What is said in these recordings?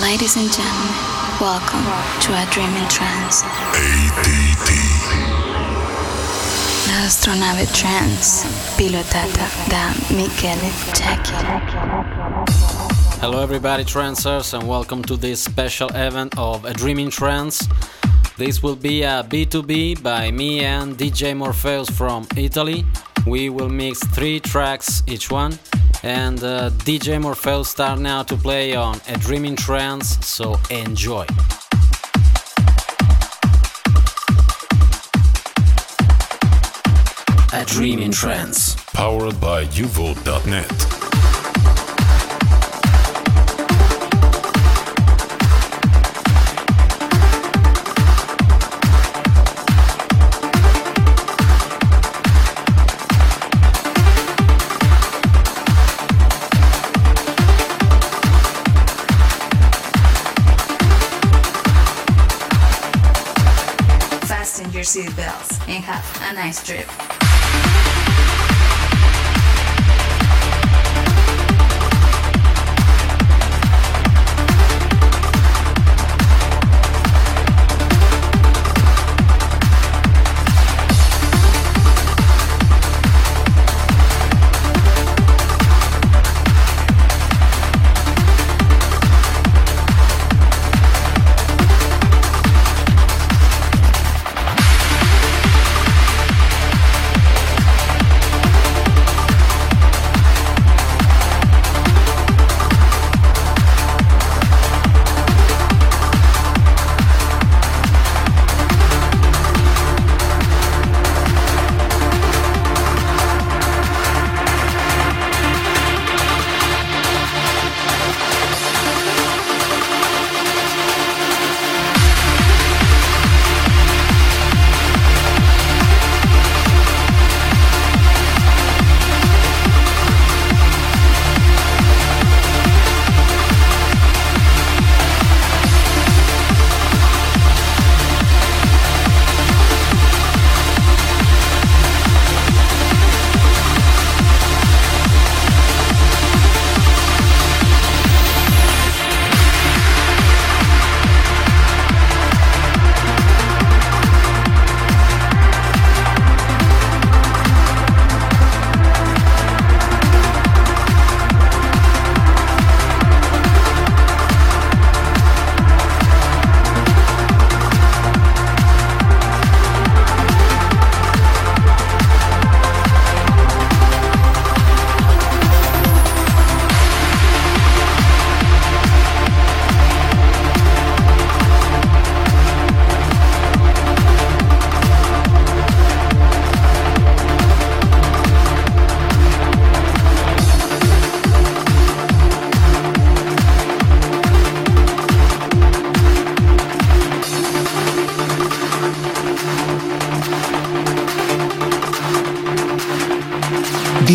Ladies and gentlemen, welcome to a dreaming trance. ADT. La astronave trance pilotata da Michele Jackie. Hello, everybody, trancers, and welcome to this special event of A Dreaming Trance. This will be a B2B by me and DJ Morpheus from Italy. We will mix three tracks each one, and uh, DJ Morpheus start now to play on A Dreaming Trance, so enjoy. A Dreaming Trance. Powered by uvote.net. a nice trip.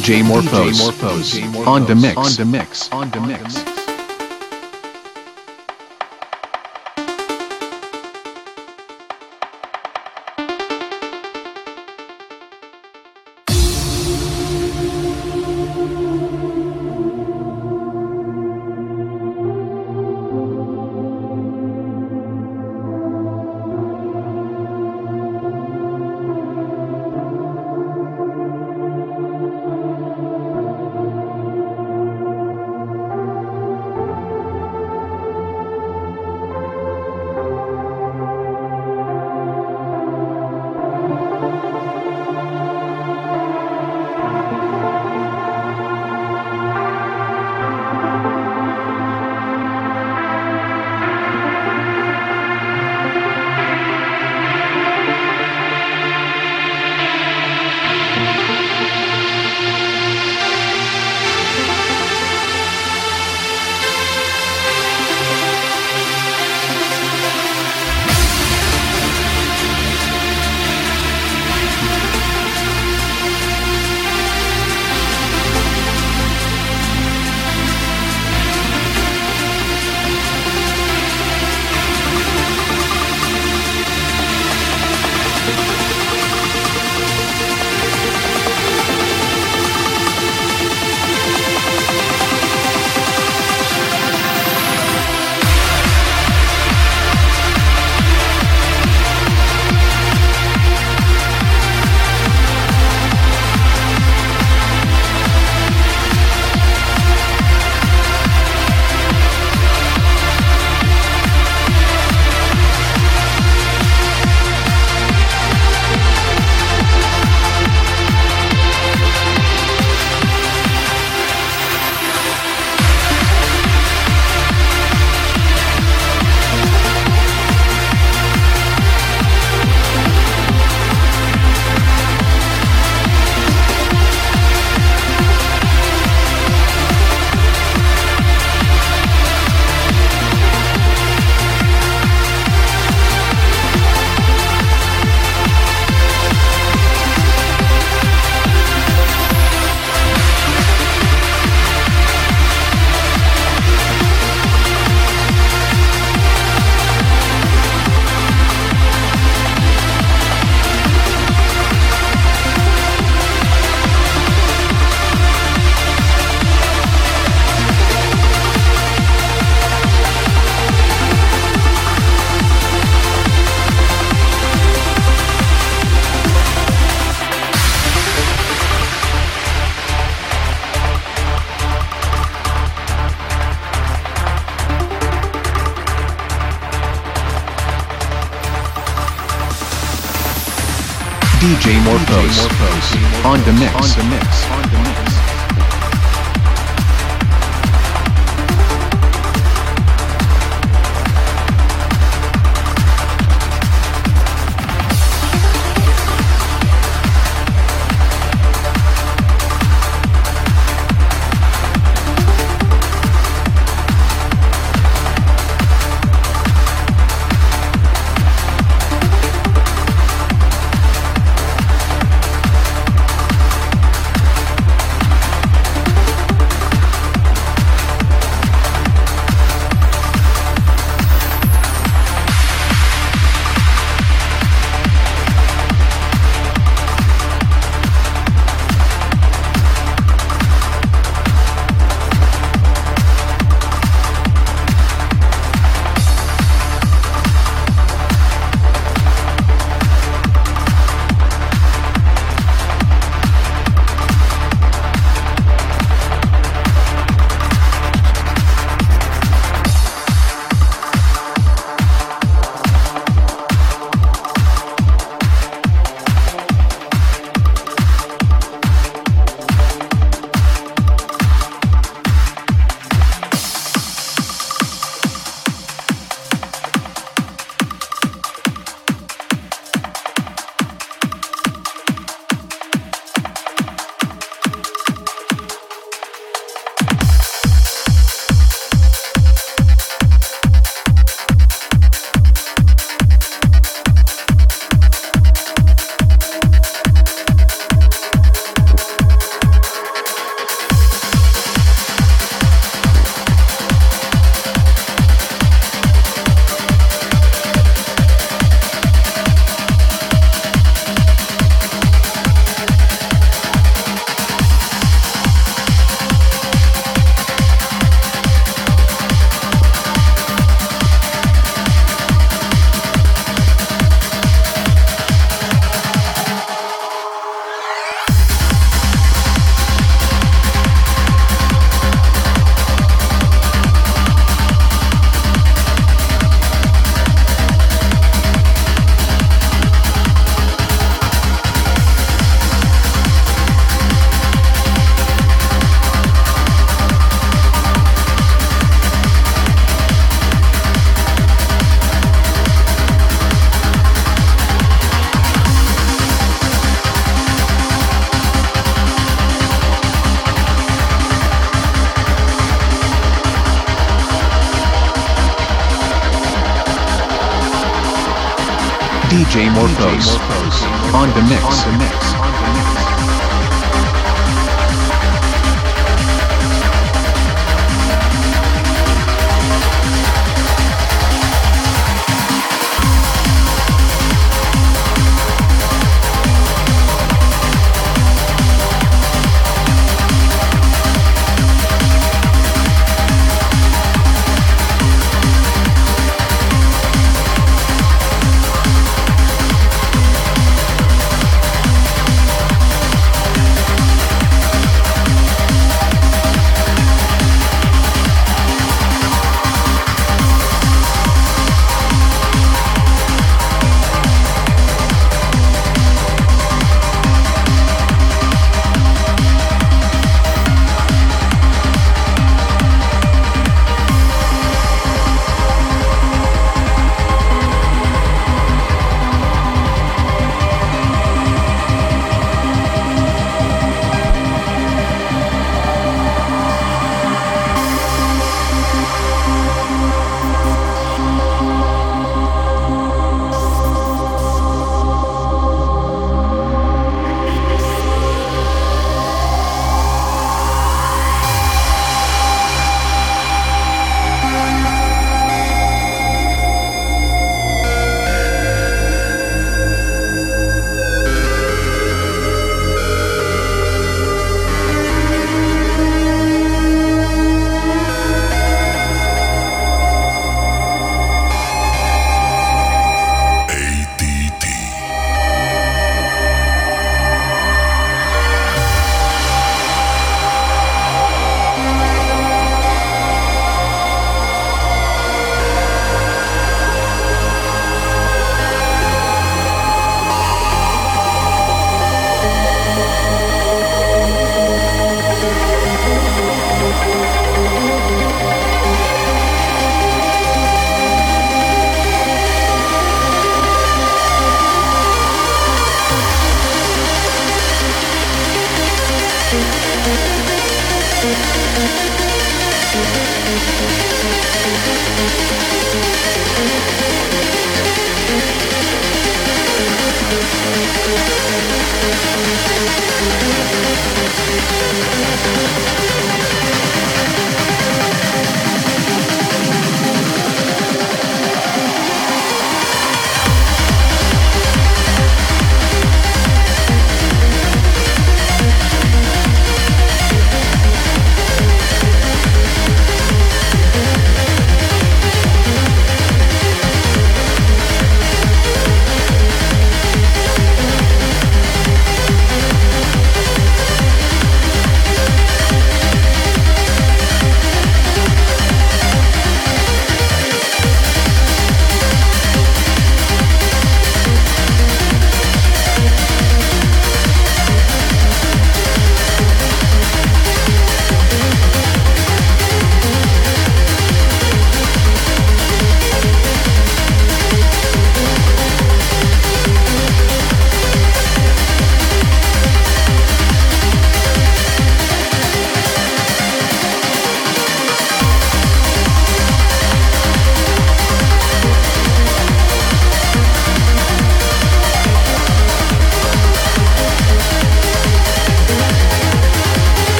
DJ Morpheus, on the mix. On the mix. On the mix. On the mix. On the mix.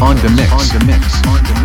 on the mix. On the mix. On the mix.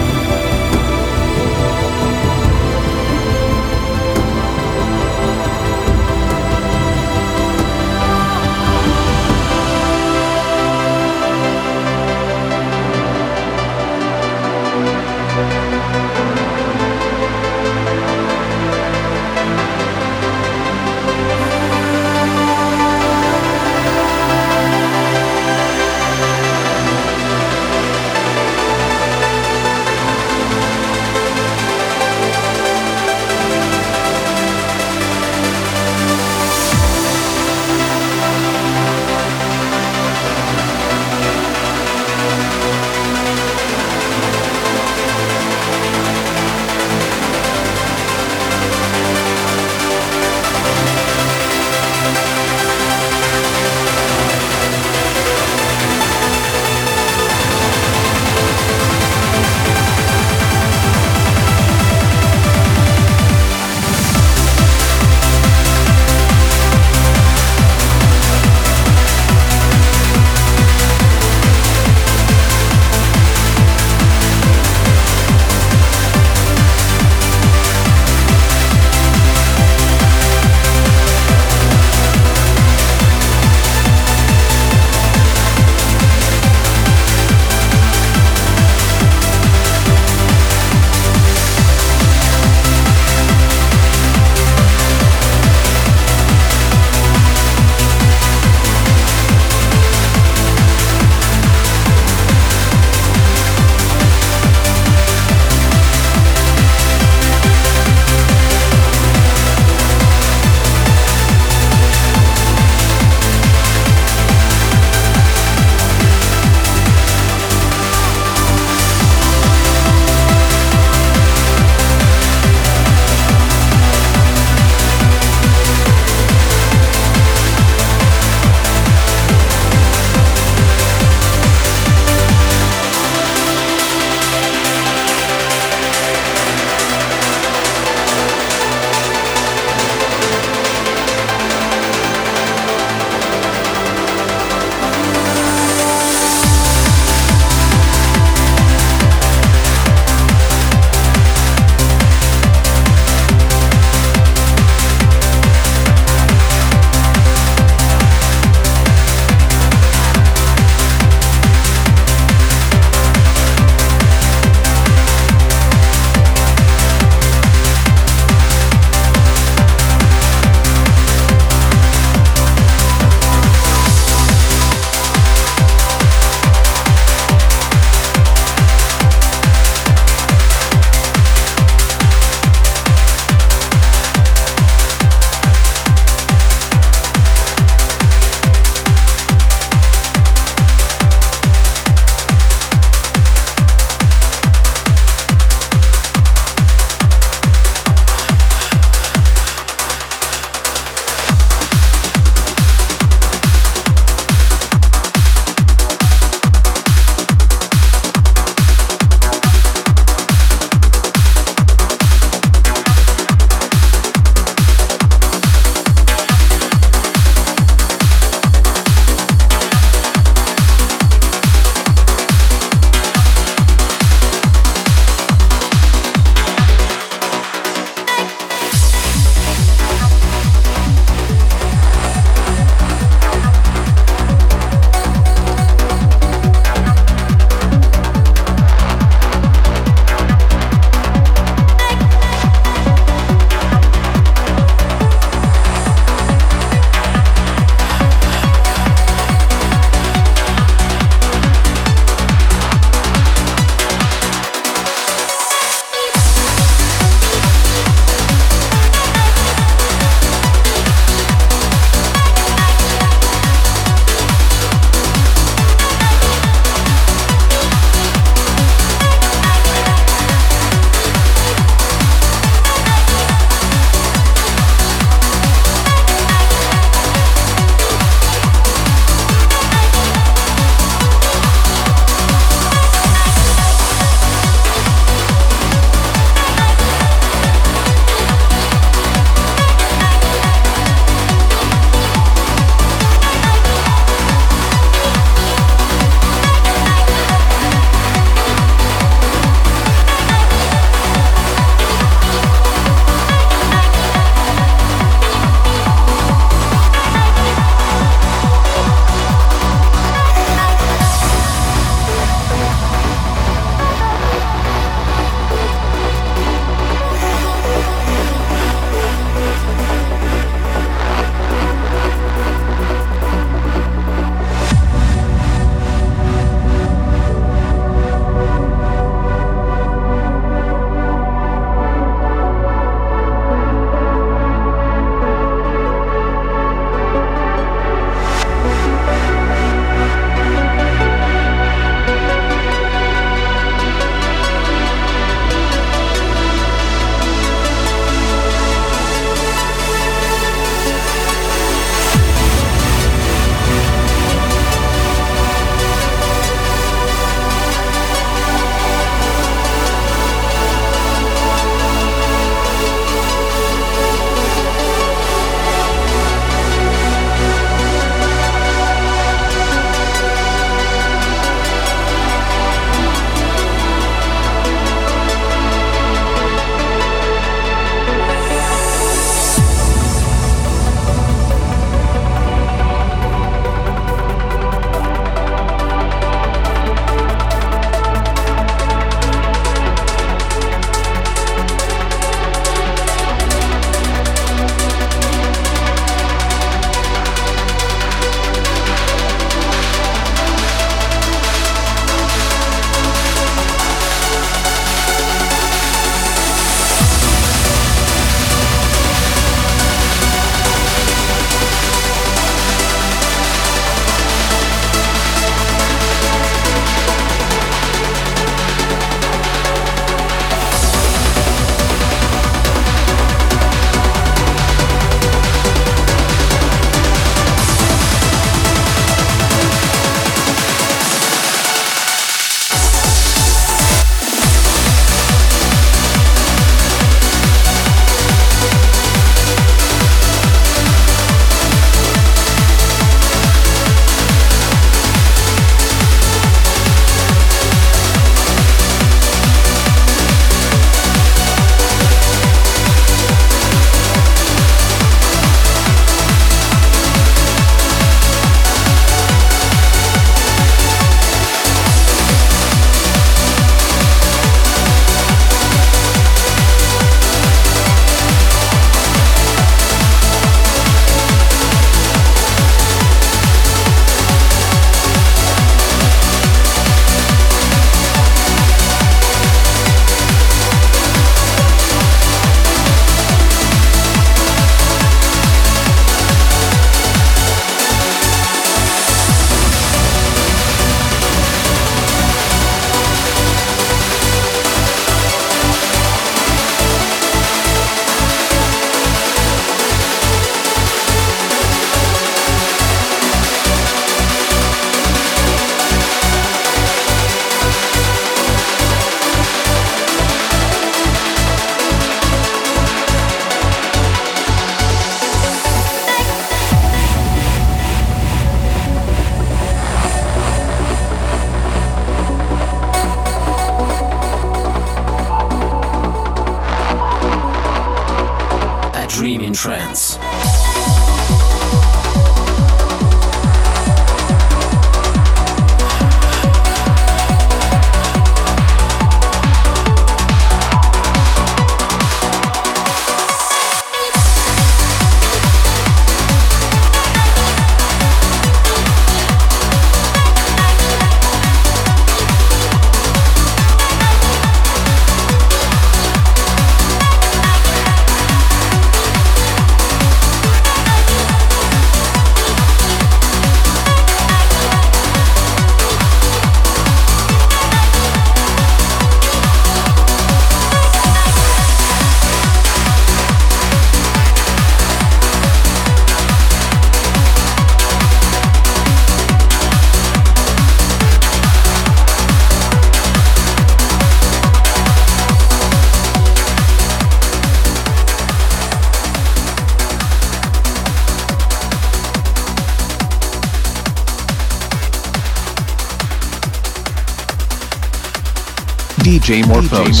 DJ Morpheus,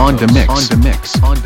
on the mix. On the mix. On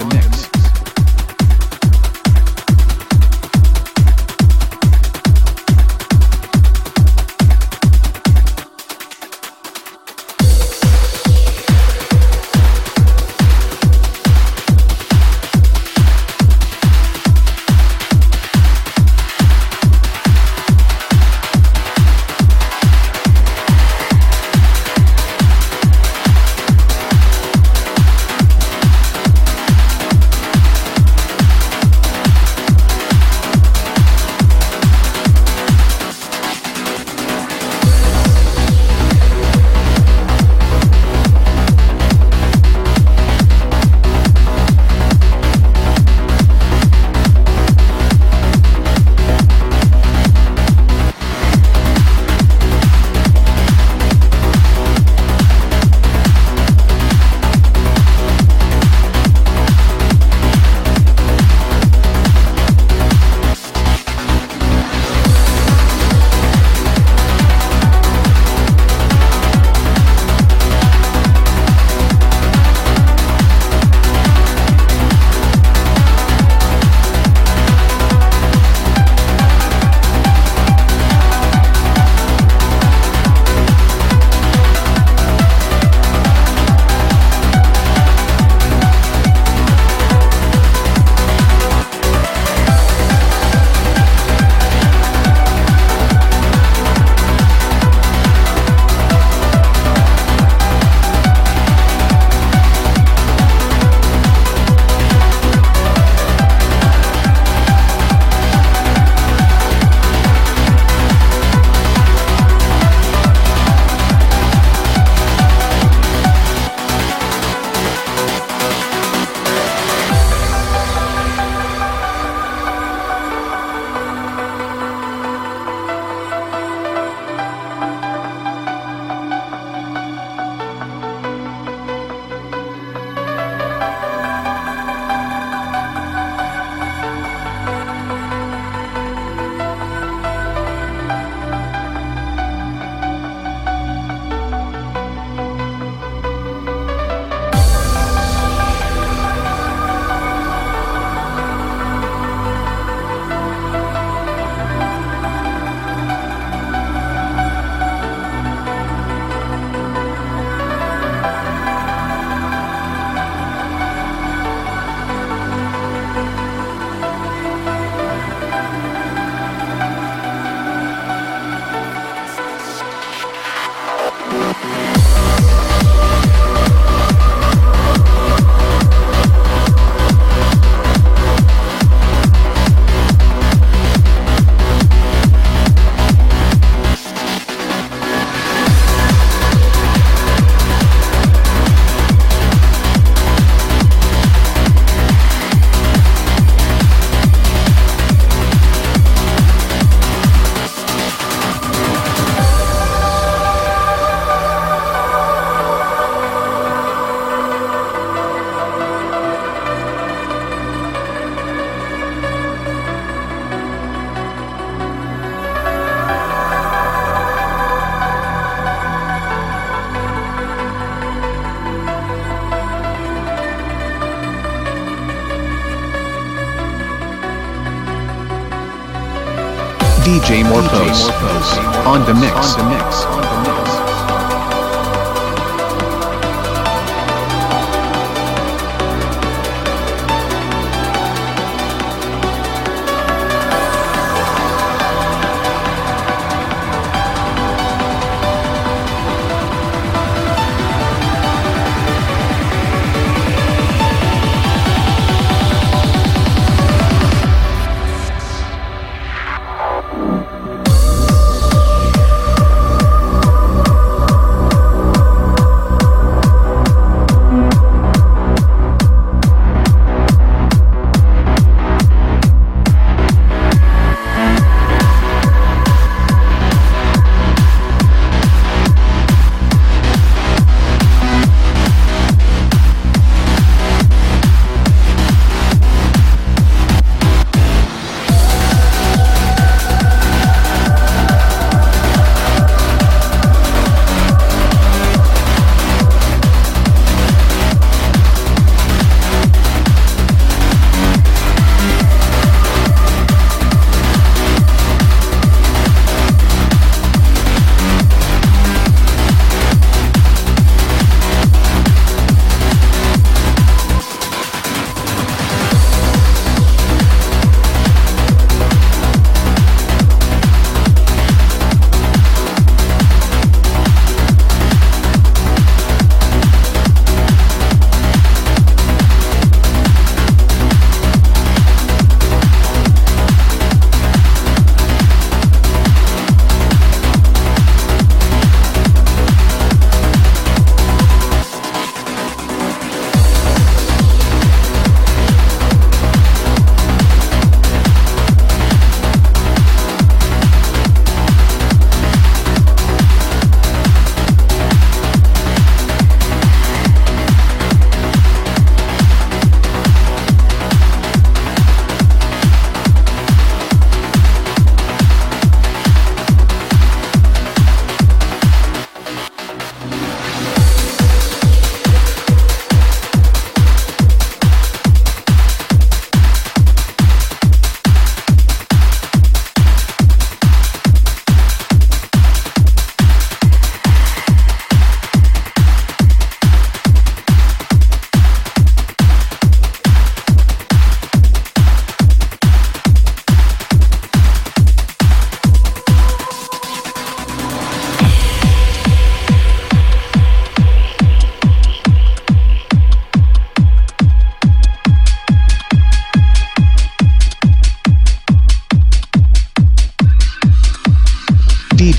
on the mix. On the mix.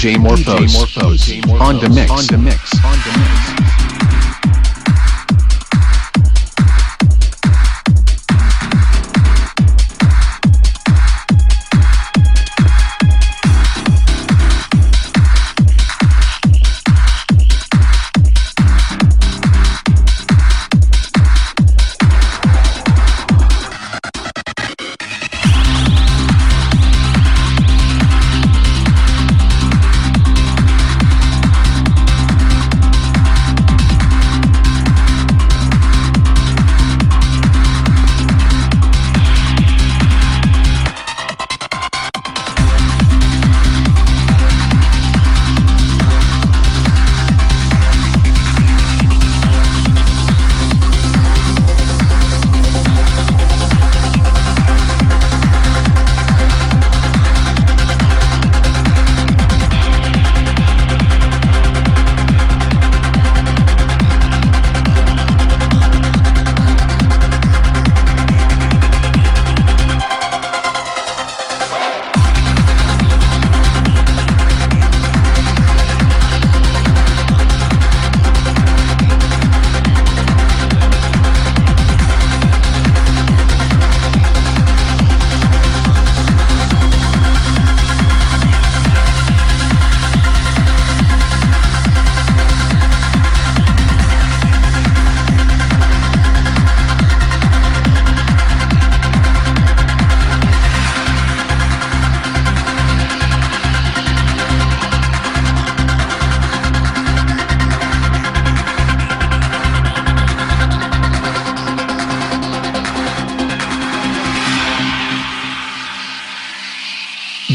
DJ Morpheus, DJ Morpheus on the mix. On the mix.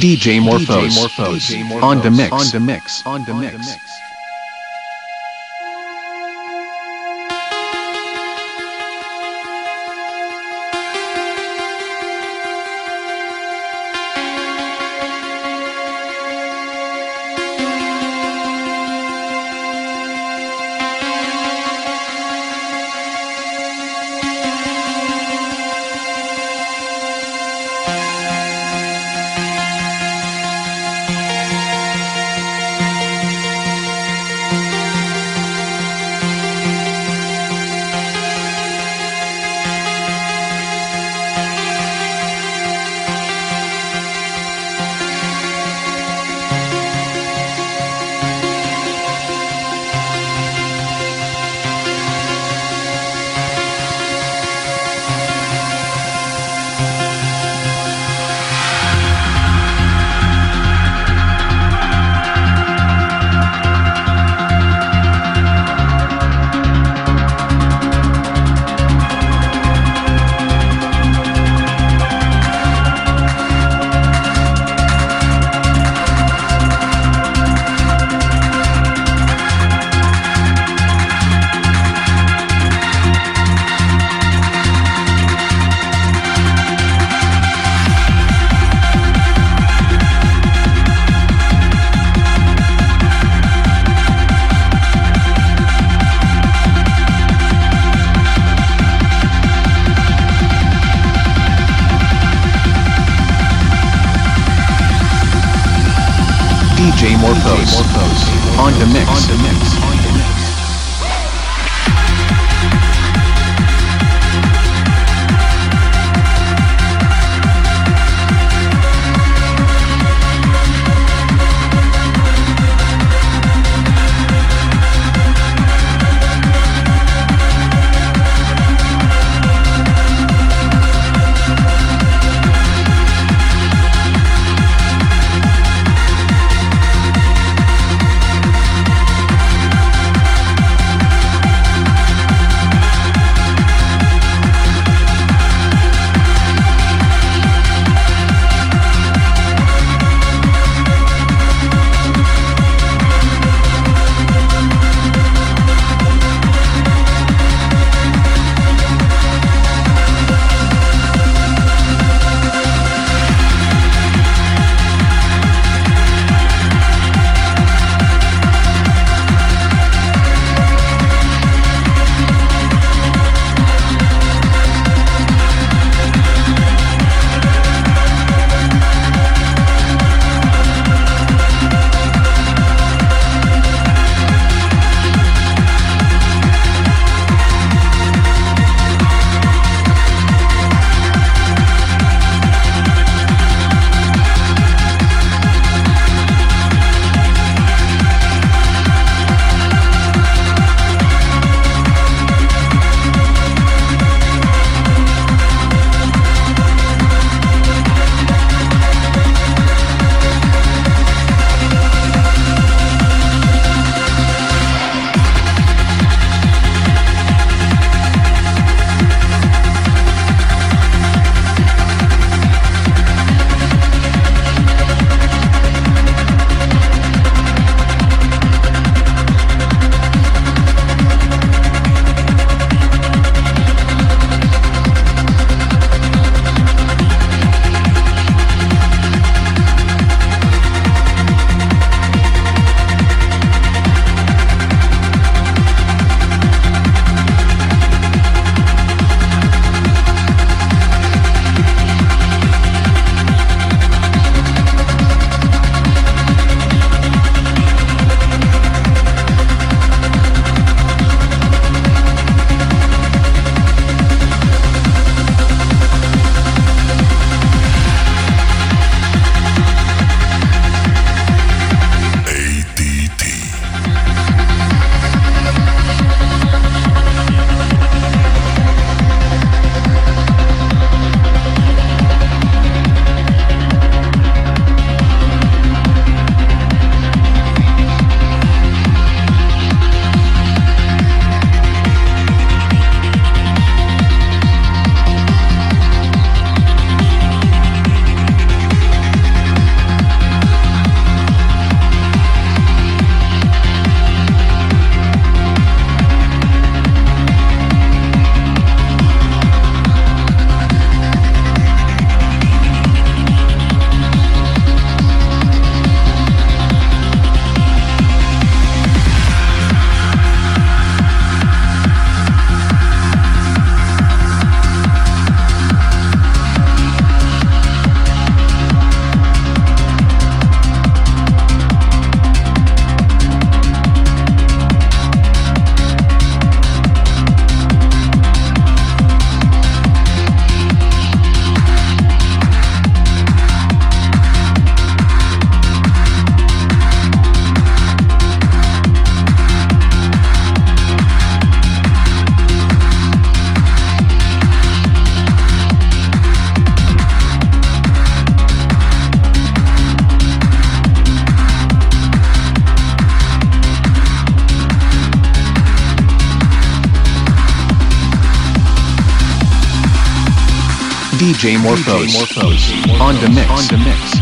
DJ Morpheus. Morpheus On the mix. On the mix. On the mix. DJ Morpheus. Mix. On the mix. On the mix.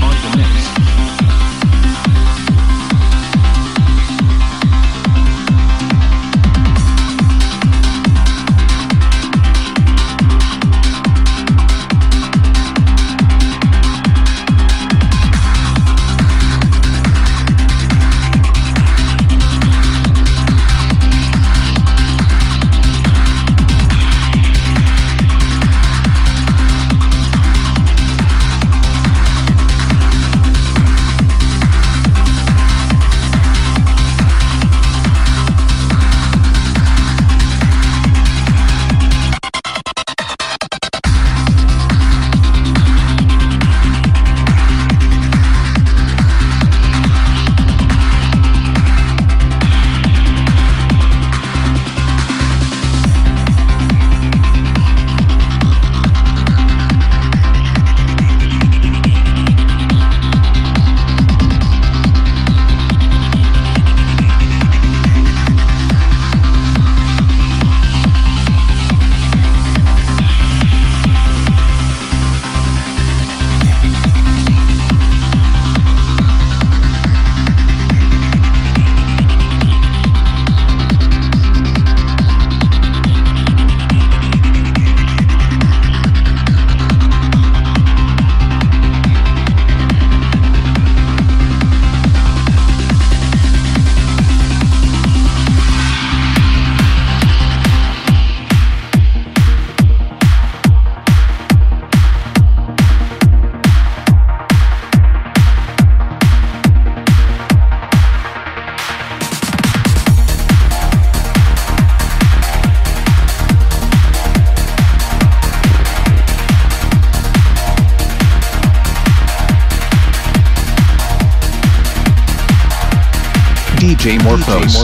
DJ Morpheus.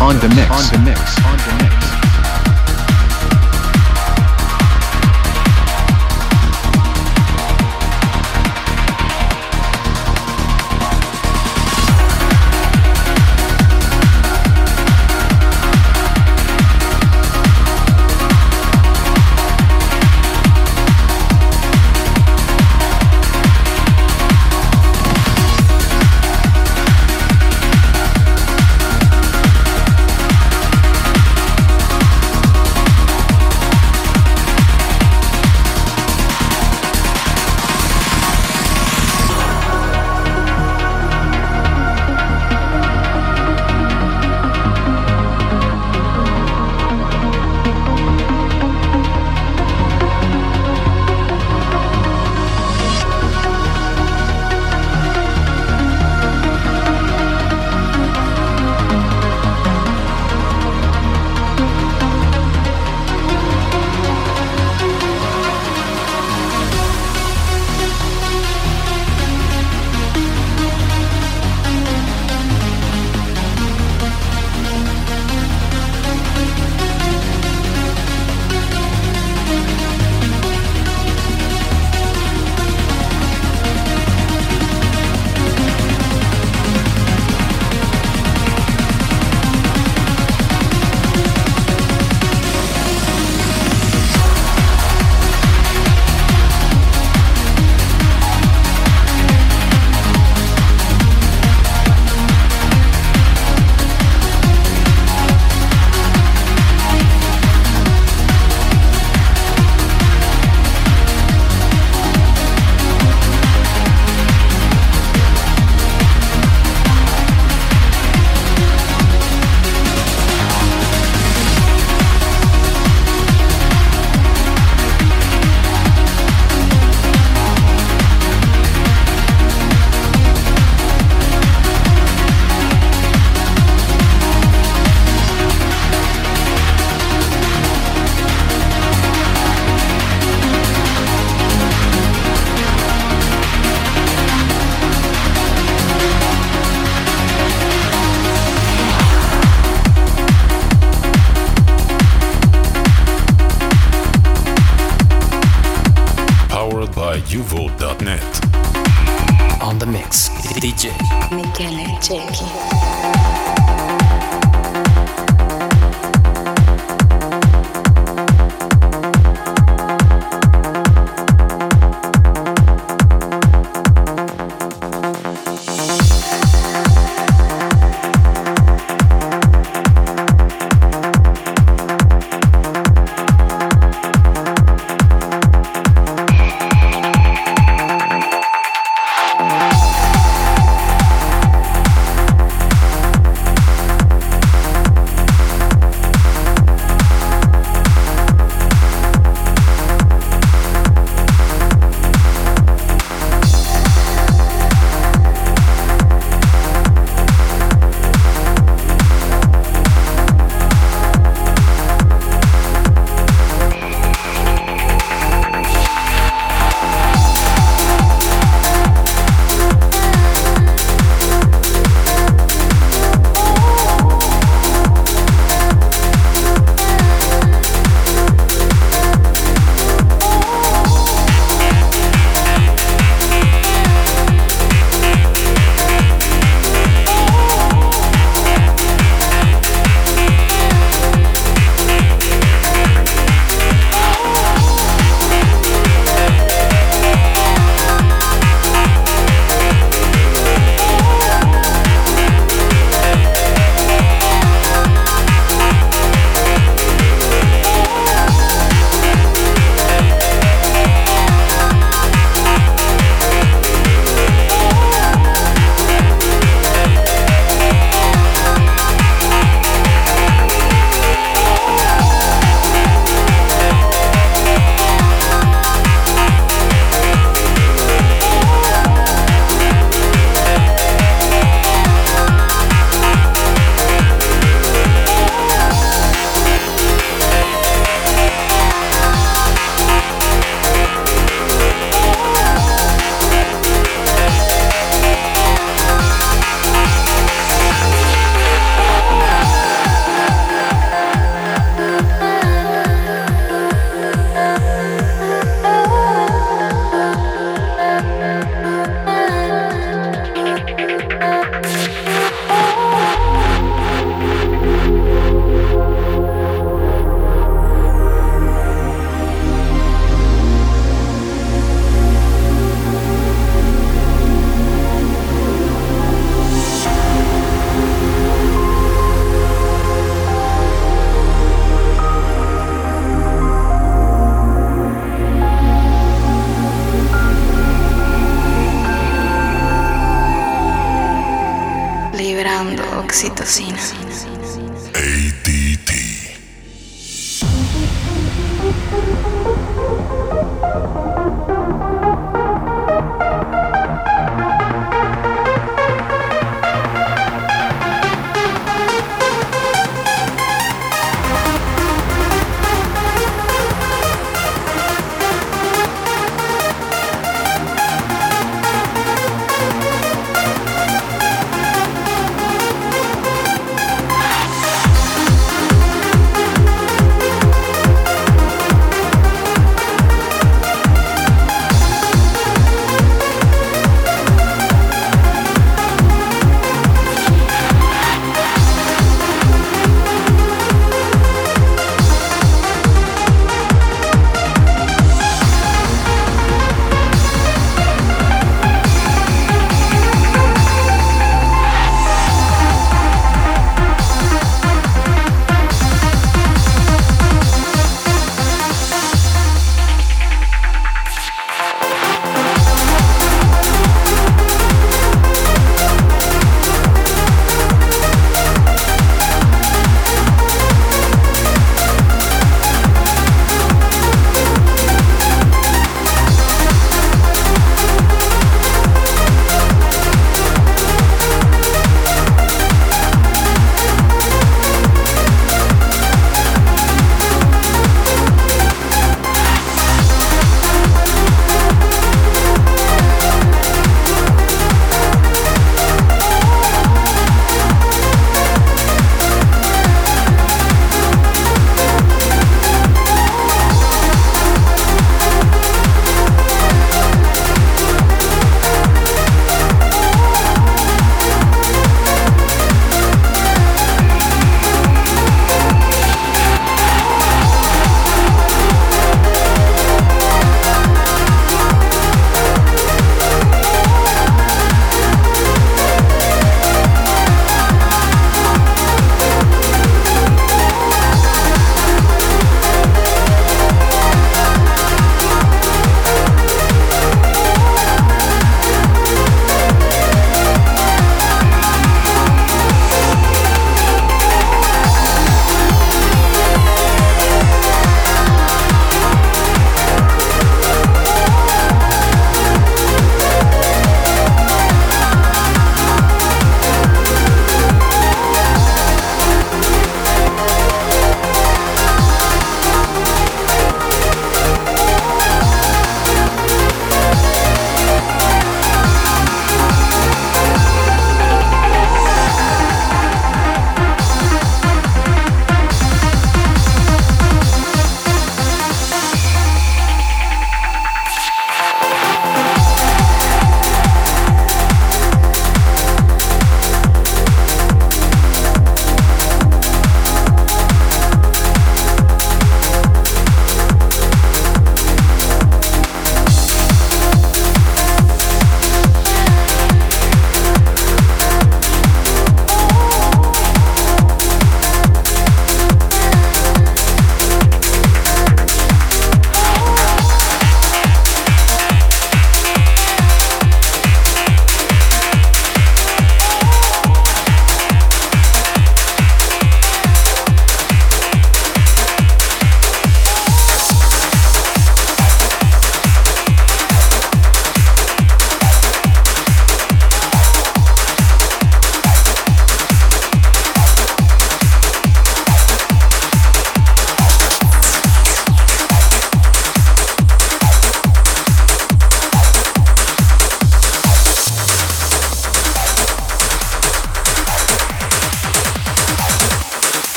On the mix. On the mix.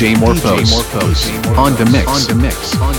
DJ Morpheus, on the mix. On the mix. On the mix.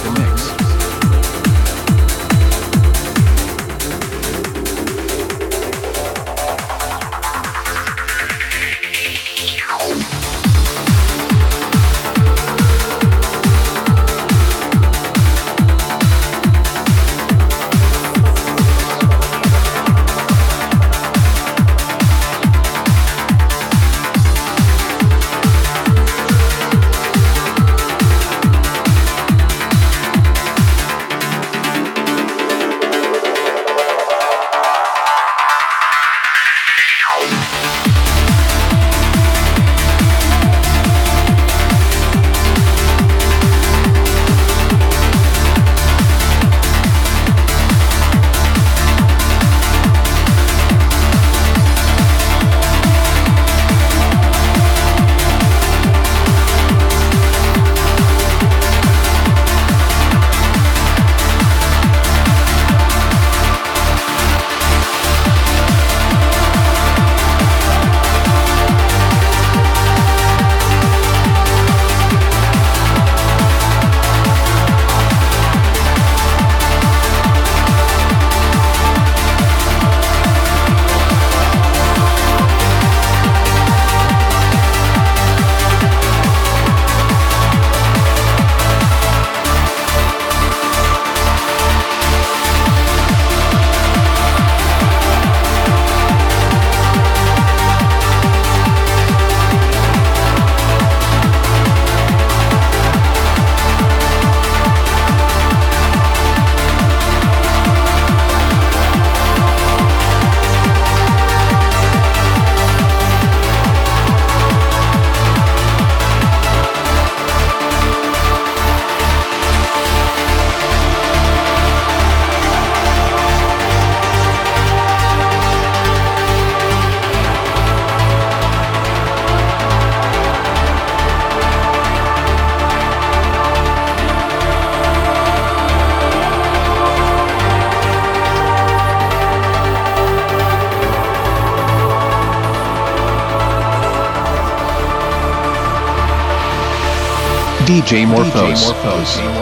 DJ Morpheus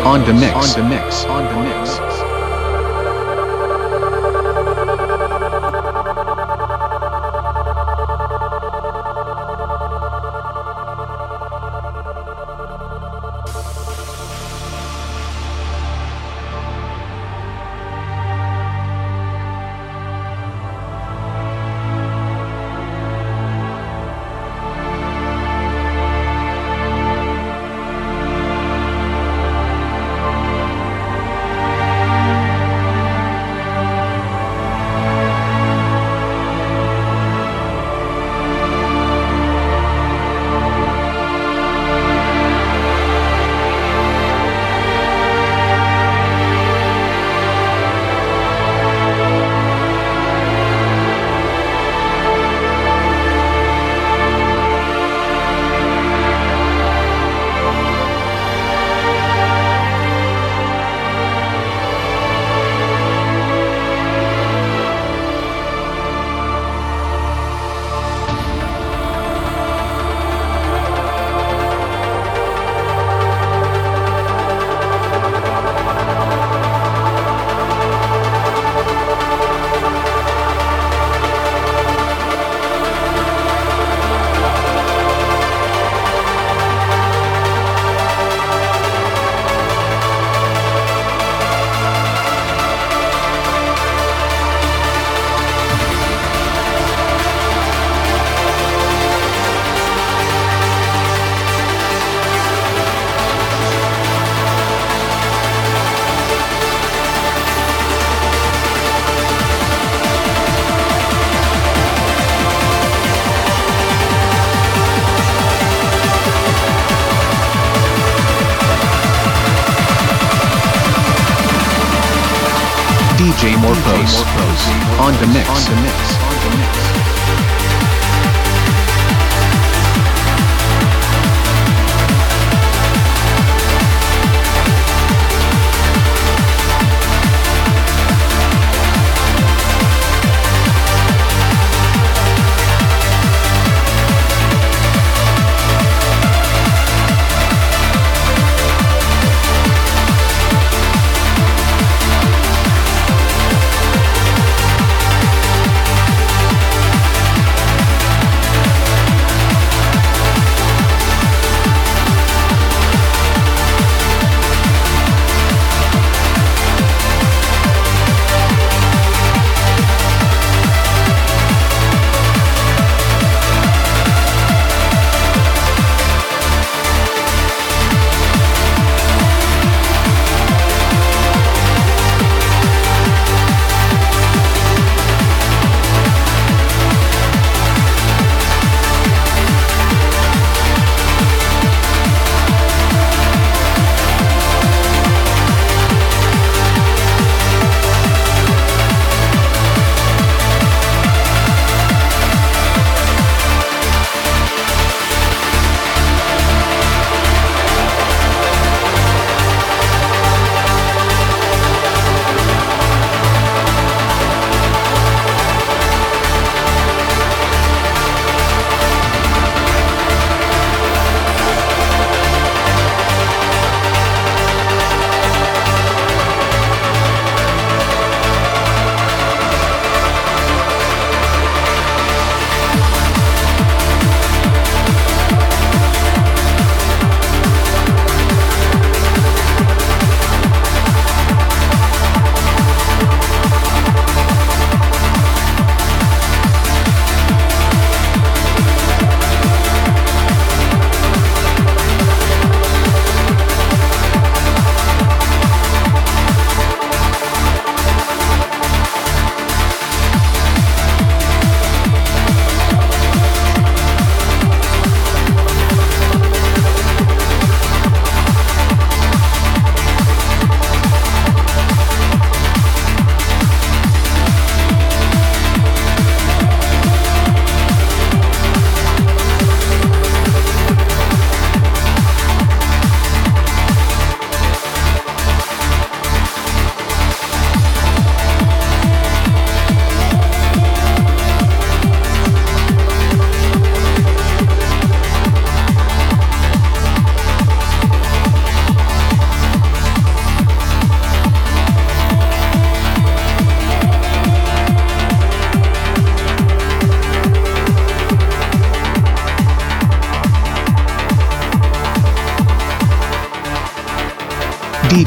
on the mix. On the mix. On the mix. The mix. On the mix. On the mix.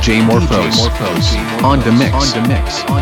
DJ Morpheus. On the mix. On the mix. On the mix.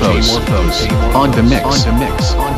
Morpheus. On the mix. On the mix. On the mix.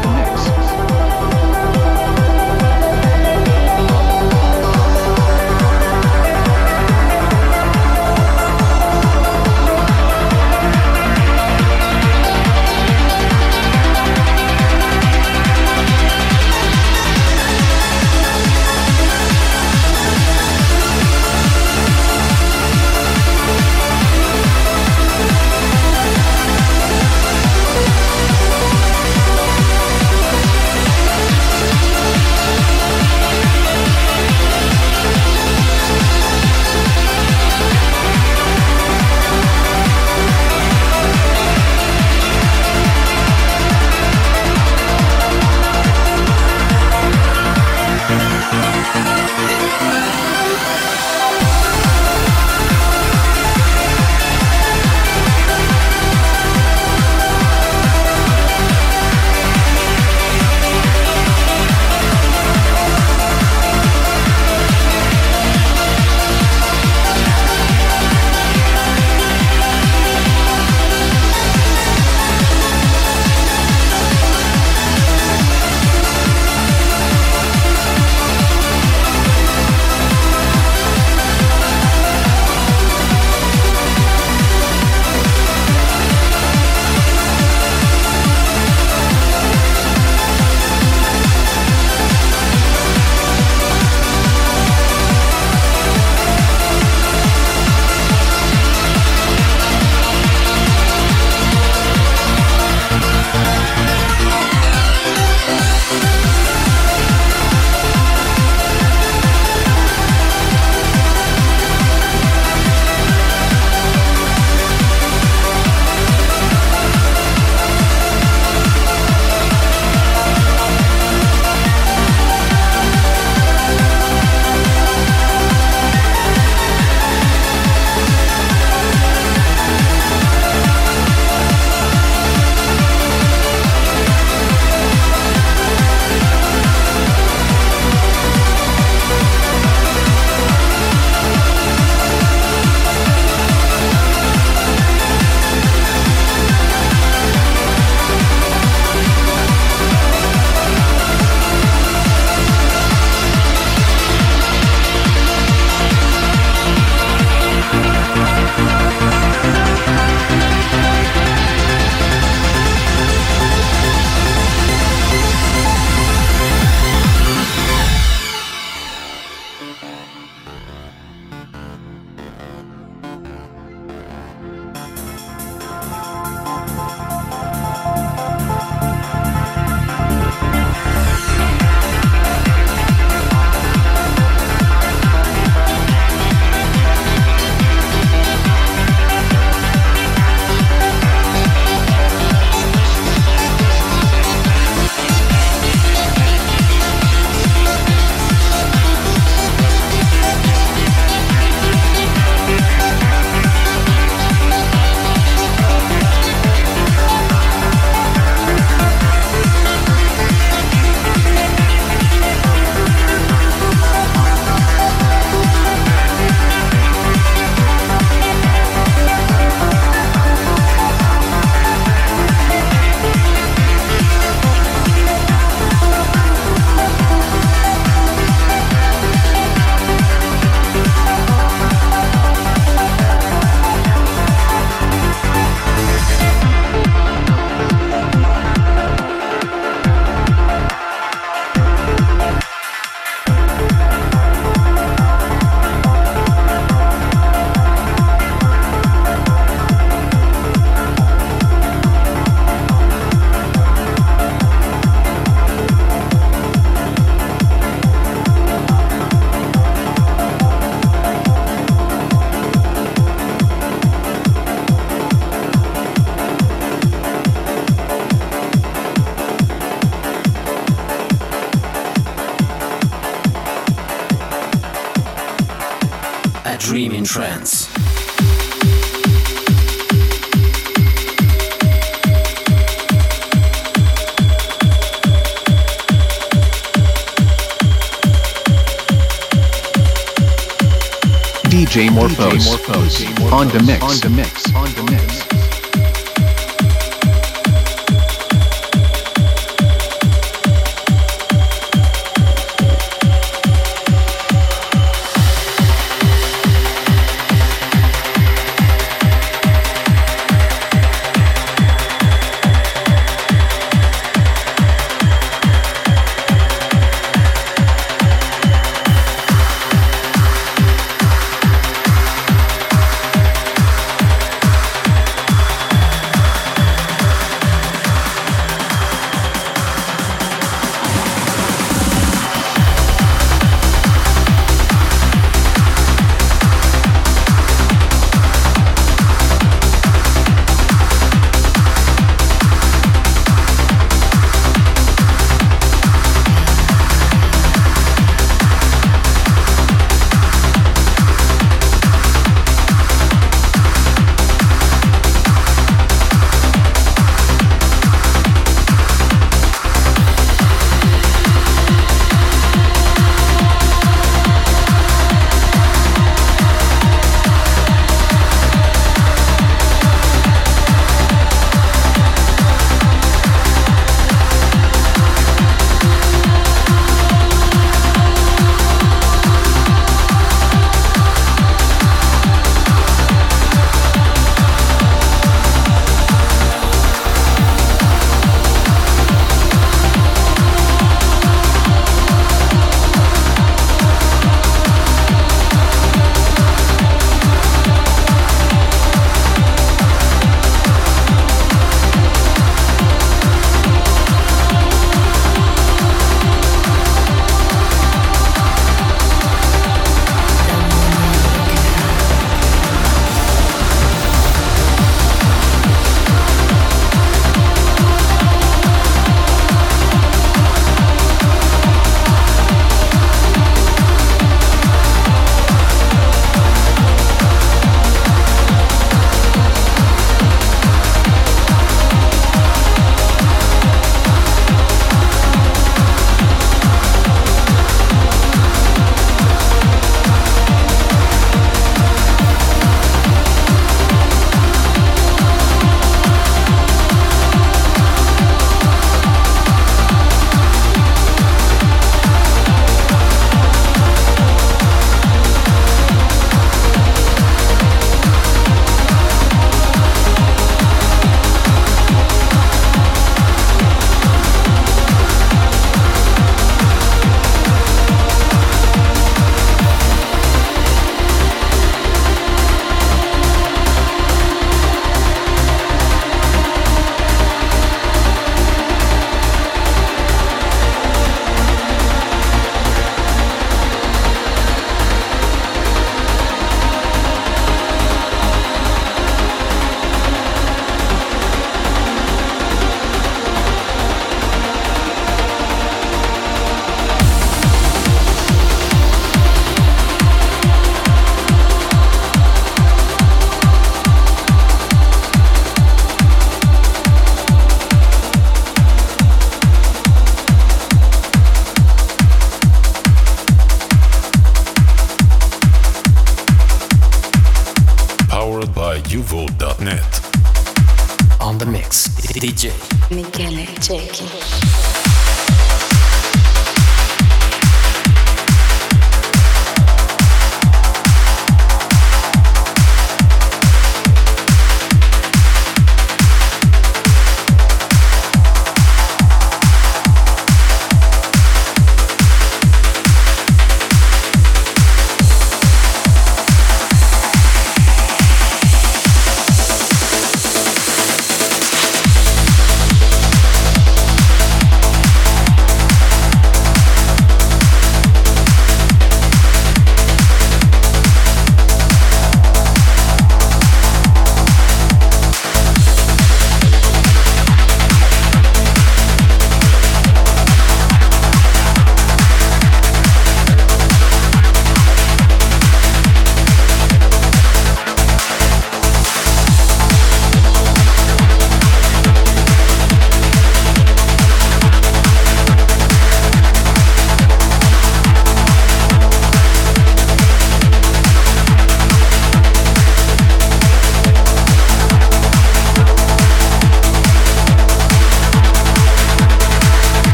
Morpheus, on the mix. On the mix. On the mix.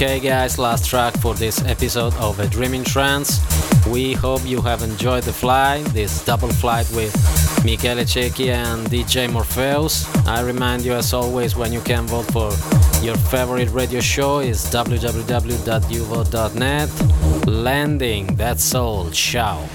Okay, guys, last track for this episode of A Dreaming Trance. We hope you have enjoyed the flight, this double flight with Michele Cecchi and DJ Morpheus. I remind you, as always, when you can vote for your favorite radio show is www.uvo.net. Landing, that's all. Ciao.